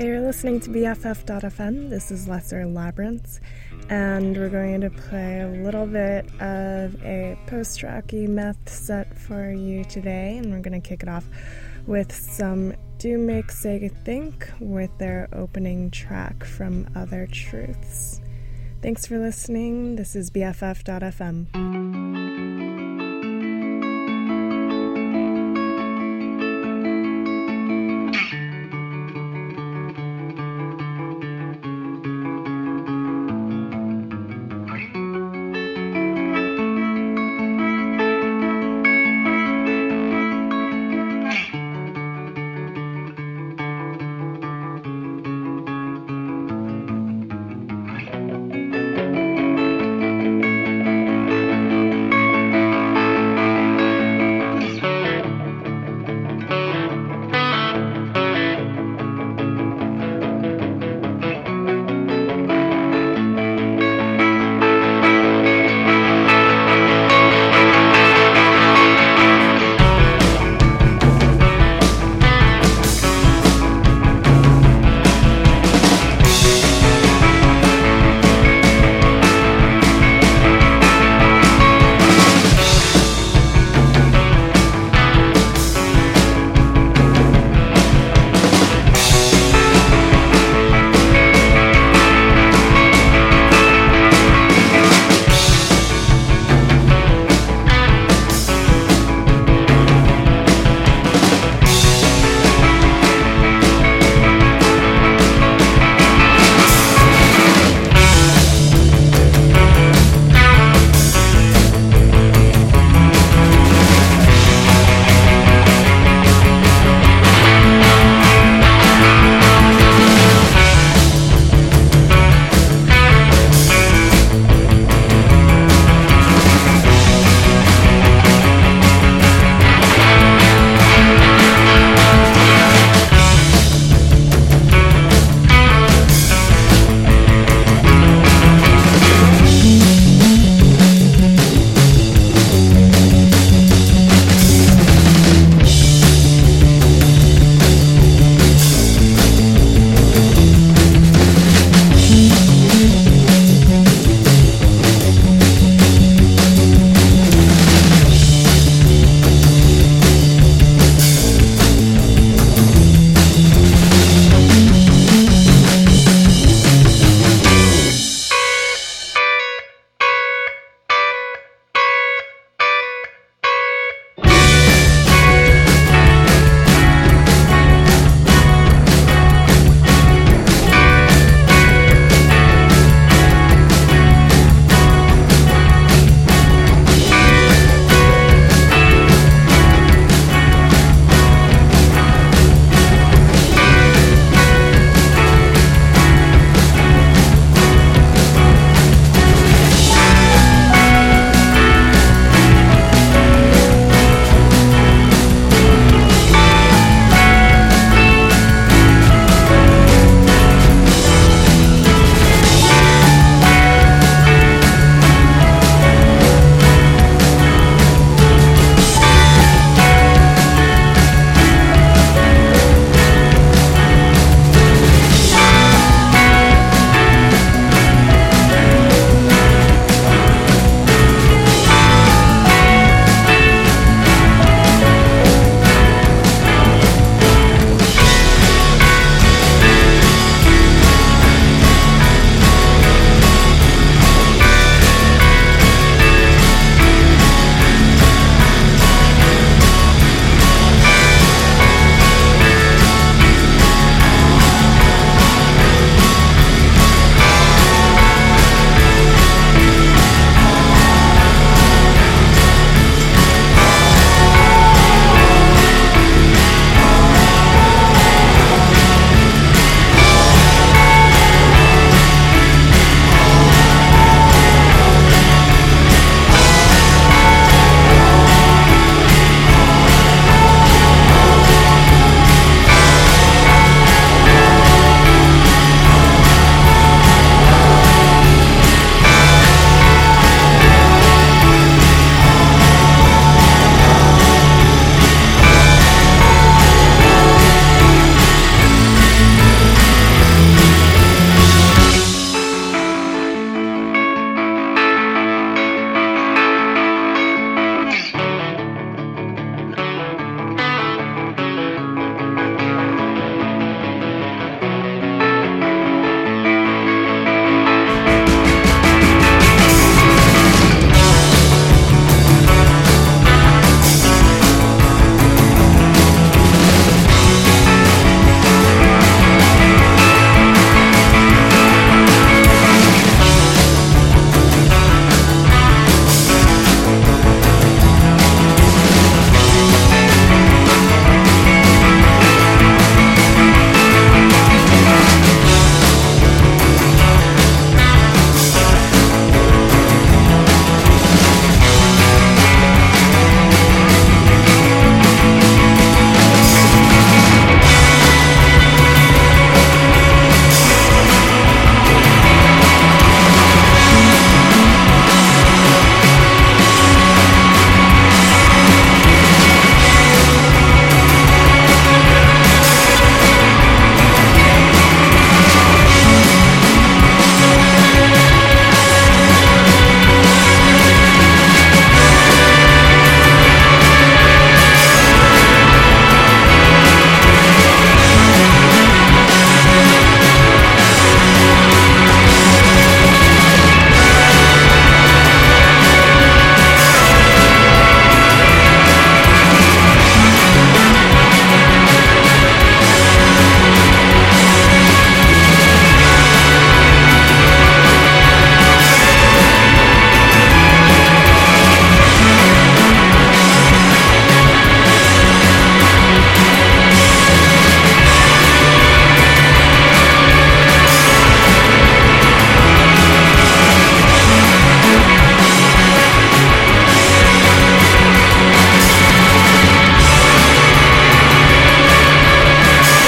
Hey, you're listening to BFF.fm. This is Lesser Labyrinths, and we're going to play a little bit of a post rocky math set for you today, and we're going to kick it off with some Do Make Say Think with their opening track from Other Truths. Thanks for listening. This is BFF.fm.